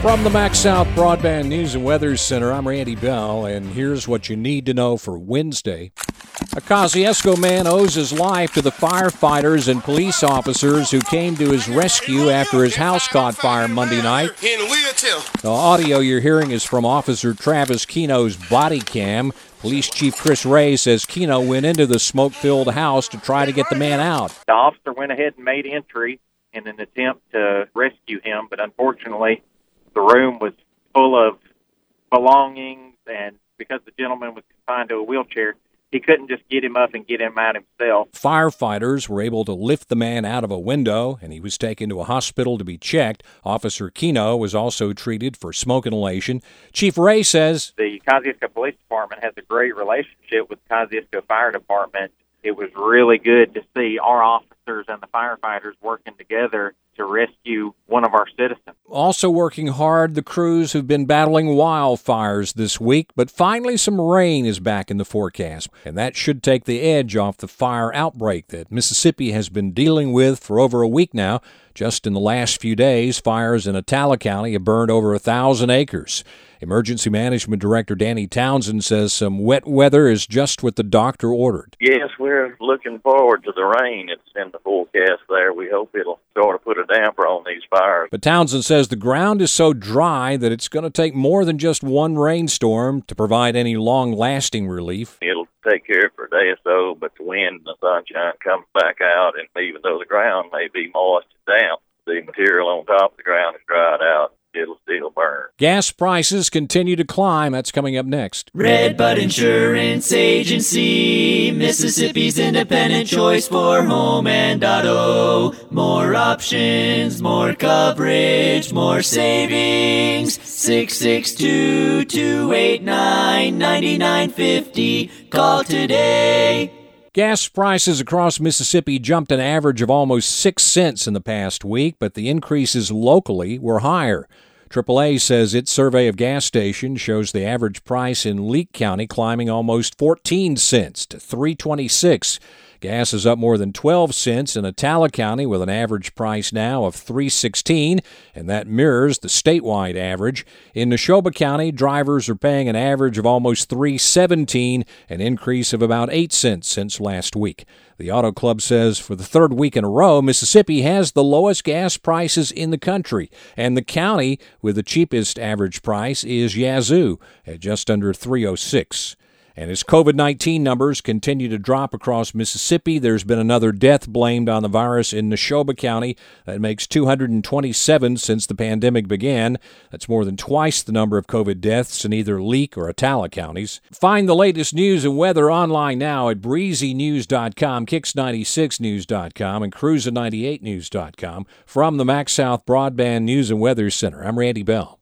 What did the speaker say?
From the MaxxSouth Broadband News and Weather Center, I'm Randy Bell, and here's what you need to know for Wednesday. A Kosciusko man owes his life to the firefighters and police officers who came to his rescue after his house caught fire Monday night. The audio you're hearing is from Officer Travis Keno's body cam. Police Chief Chris Ray says Keno went into the smoke filled house to try to get the man out. The officer went ahead and made entry in an attempt to rescue him, but unfortunately, the room was full of belongings, and because the gentleman was confined to a wheelchair, he couldn't just get him up and get him out himself. Firefighters were able to lift the man out of a window, and he was taken to a hospital to be checked. Officer Keno was also treated for smoke inhalation. Chief Ray says the Kosciusko Police Department has a great relationship with Kosciusko Fire Department. It was really good to see our officers and the firefighters working together to rescue one of our citizens. Also working hard, the crews have been battling wildfires this week, but finally some rain is back in the forecast, and that should take the edge off the fire outbreak that Mississippi has been dealing with for over a week now. Just in the last few days, fires in Attala County have burned over a thousand acres. Emergency Management Director Danny Townsend says some wet weather is just what the doctor ordered. Yes, we're looking forward to the rain. It's in the forecast there. We hope it'll sort of put a damper on these fires. But Townsend says the ground is so dry that it's going to take more than just one rainstorm to provide any long lasting relief. It'll take care for a day or so, but the wind and the sunshine comes back out, and even though the ground may be moist and damp, the material on top of the ground is dried out it'll still burn. Gas prices continue to climb. That's coming up next. Red Redbud Insurance Agency, Mississippi's independent choice for home and auto. More options, more coverage, more savings. 662 289 9950. Call today. Gas prices across Mississippi jumped an average of almost 6 cents in the past week, but the increases locally were higher. AAA says its survey of gas stations shows the average price in Leake County climbing almost 14 cents to 326. Gas is up more than 12 cents in Attala County with an average price now of 316 and that mirrors the statewide average. In Neshoba County, drivers are paying an average of almost 317, an increase of about 8 cents since last week. The Auto Club says for the third week in a row, Mississippi has the lowest gas prices in the country, and the county with the cheapest average price is Yazoo at just under 306. And as COVID 19 numbers continue to drop across Mississippi, there's been another death blamed on the virus in Neshoba County. That makes 227 since the pandemic began. That's more than twice the number of COVID deaths in either Leake or Attala counties. Find the latest news and weather online now at breezynews.com, kicks96news.com, and cruiser98news.com. From the MaxxSouth Broadband News and Weather Center, I'm Randy Bell.